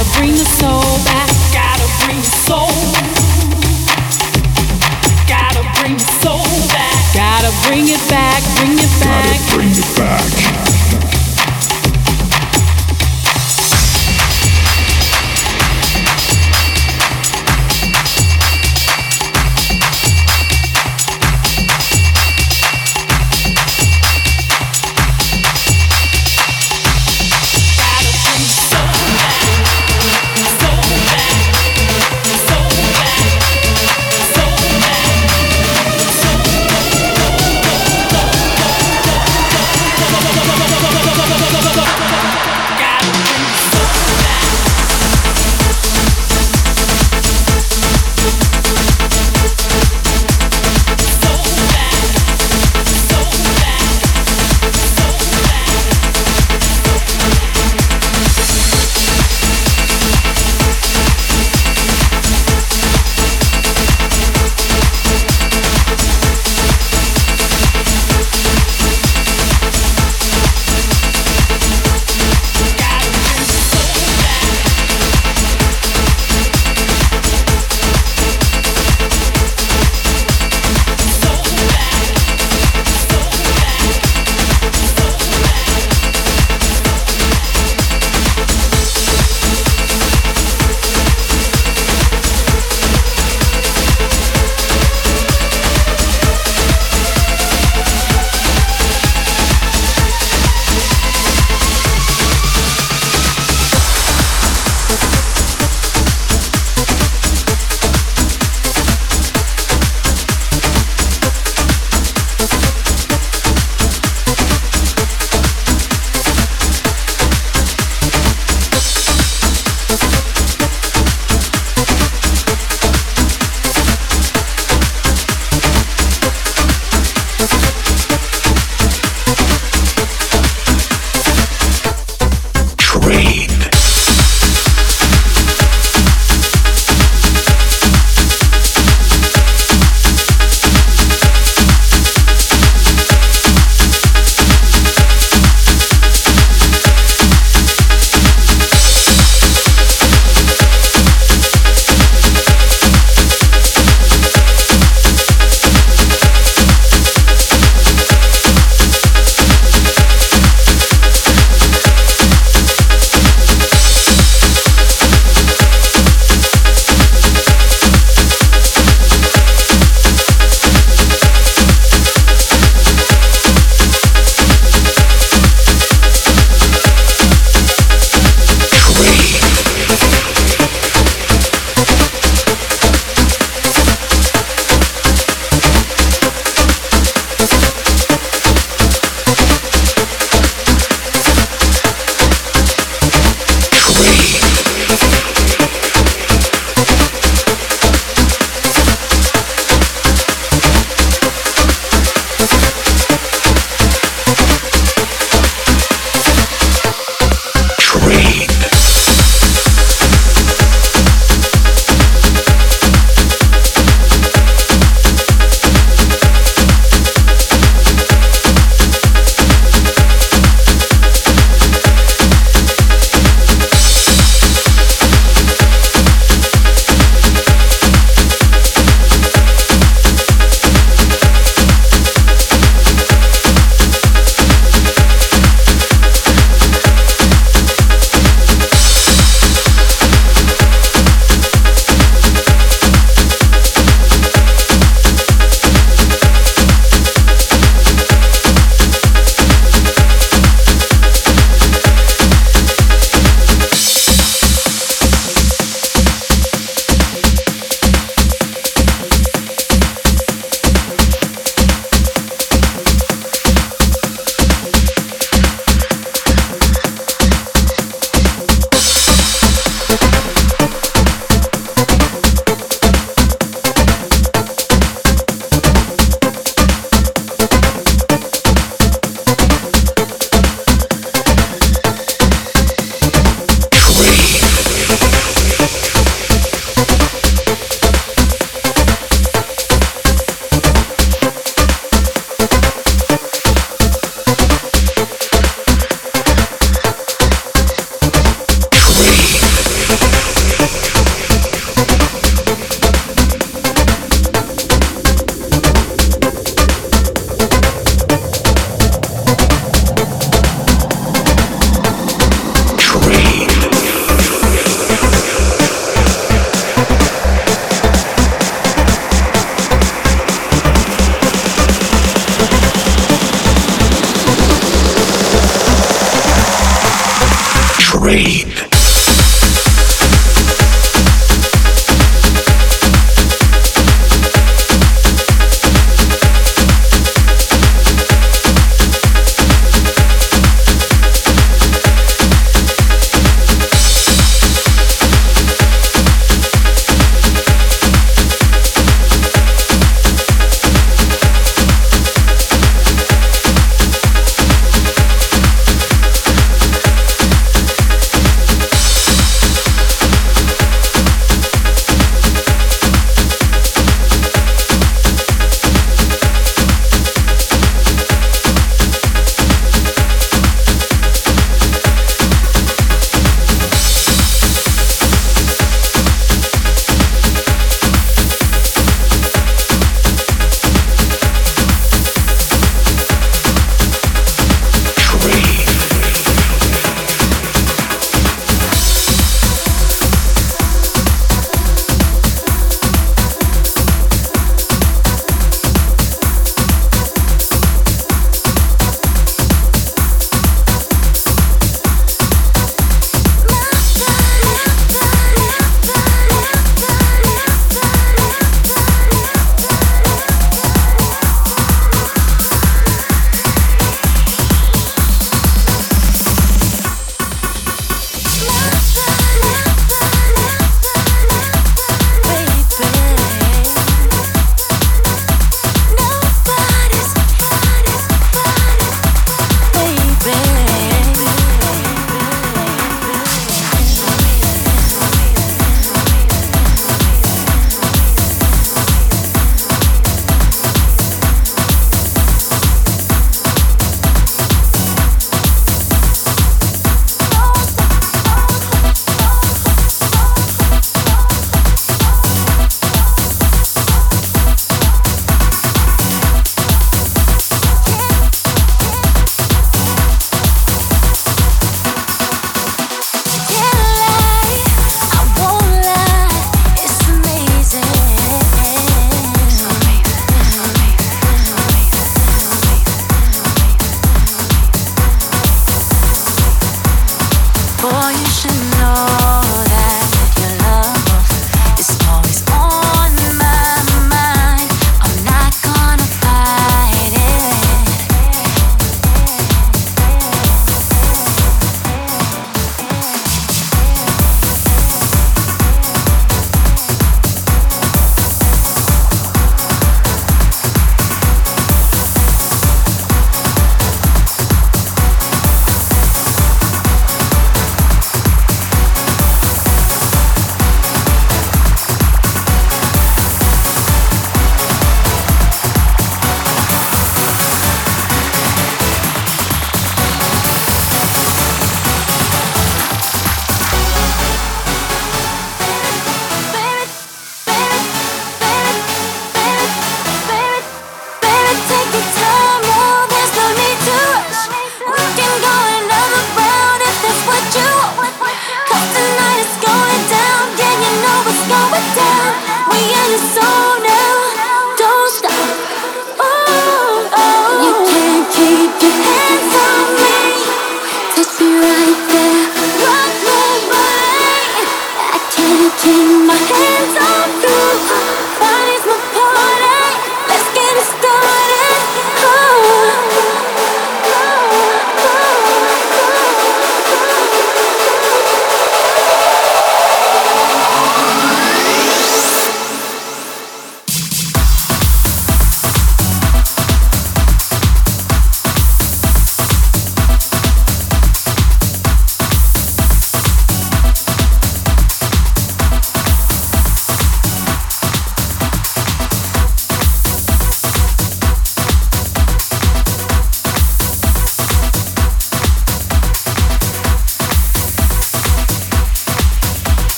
Gotta bring the soul back. Gotta bring the soul. Gotta bring the soul back. Gotta bring it back. Bring it back. Gotta bring it back.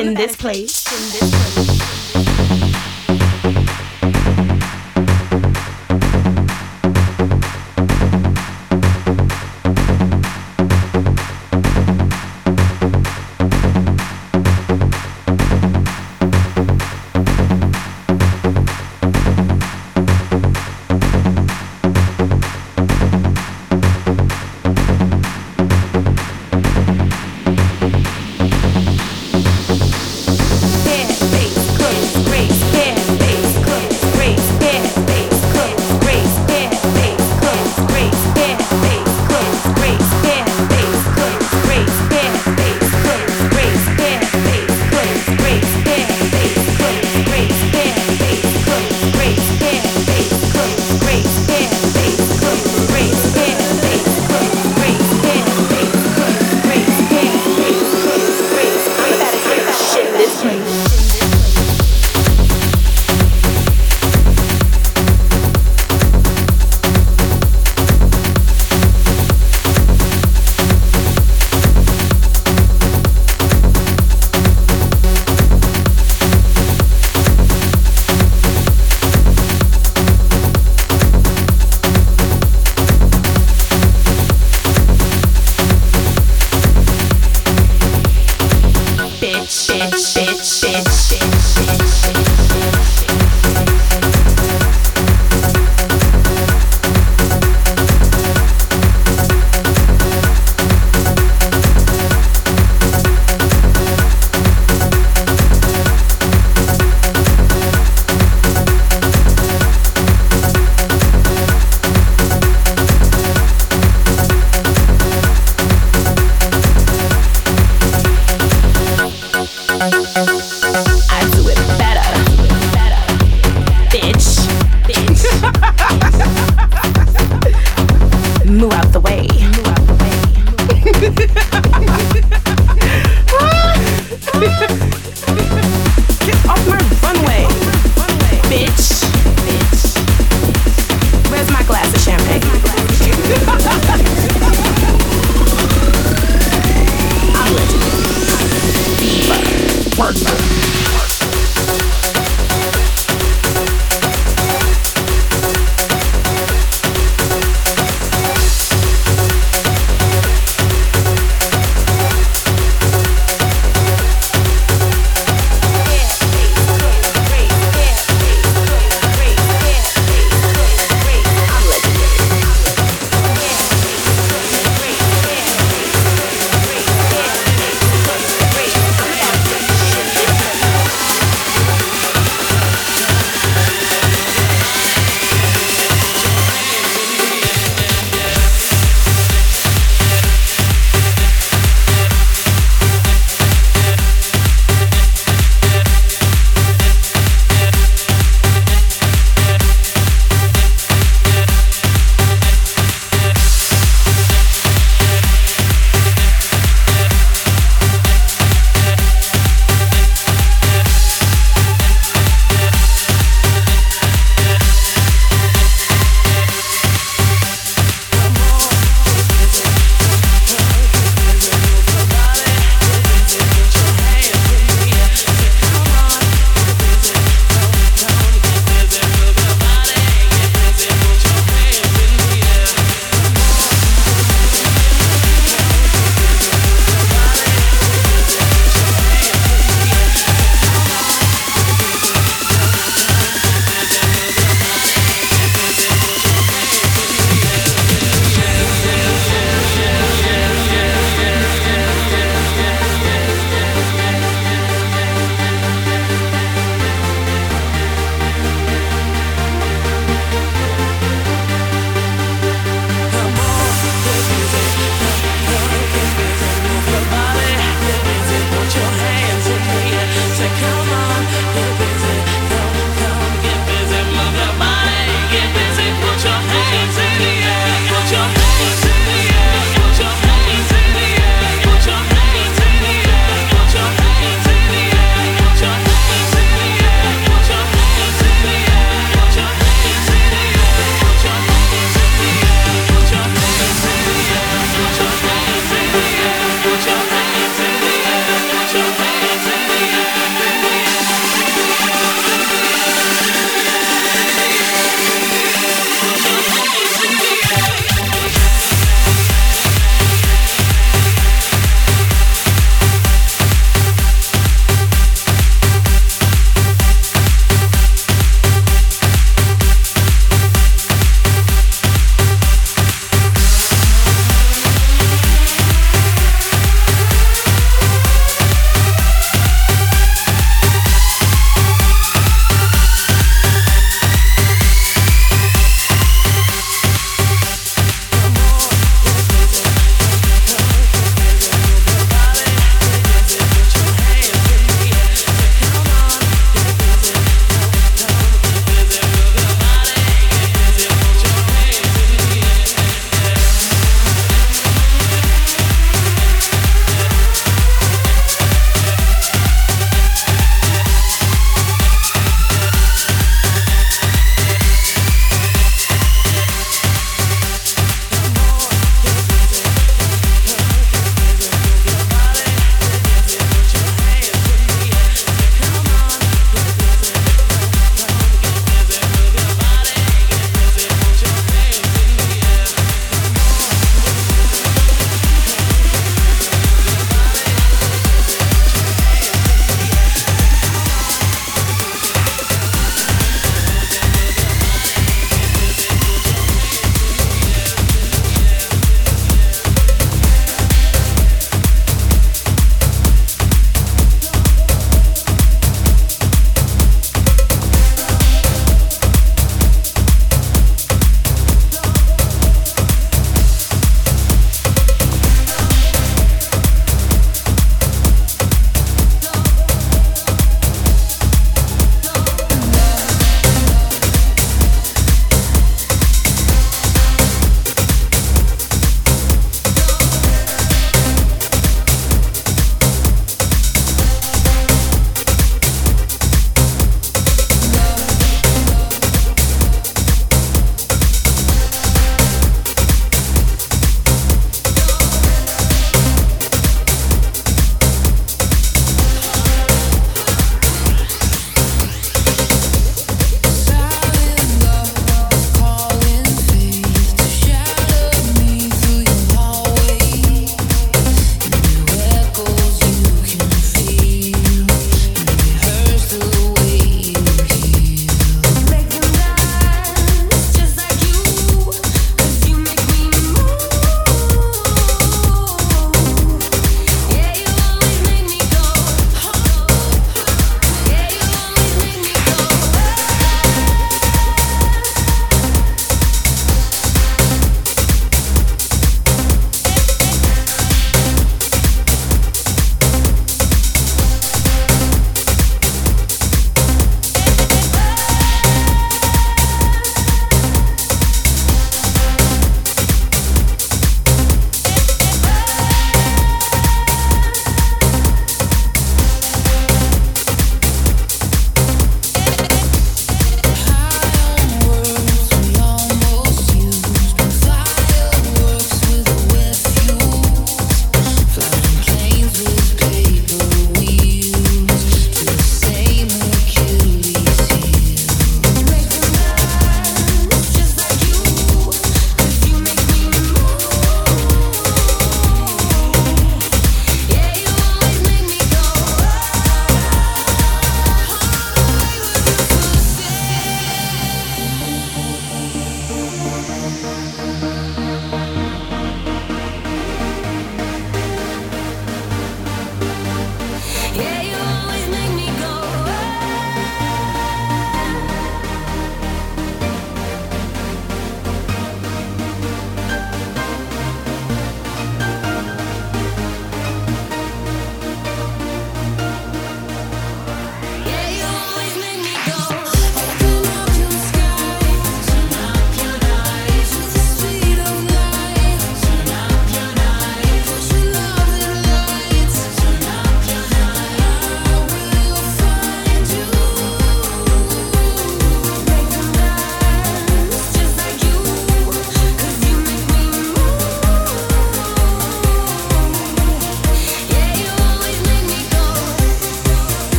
In this place.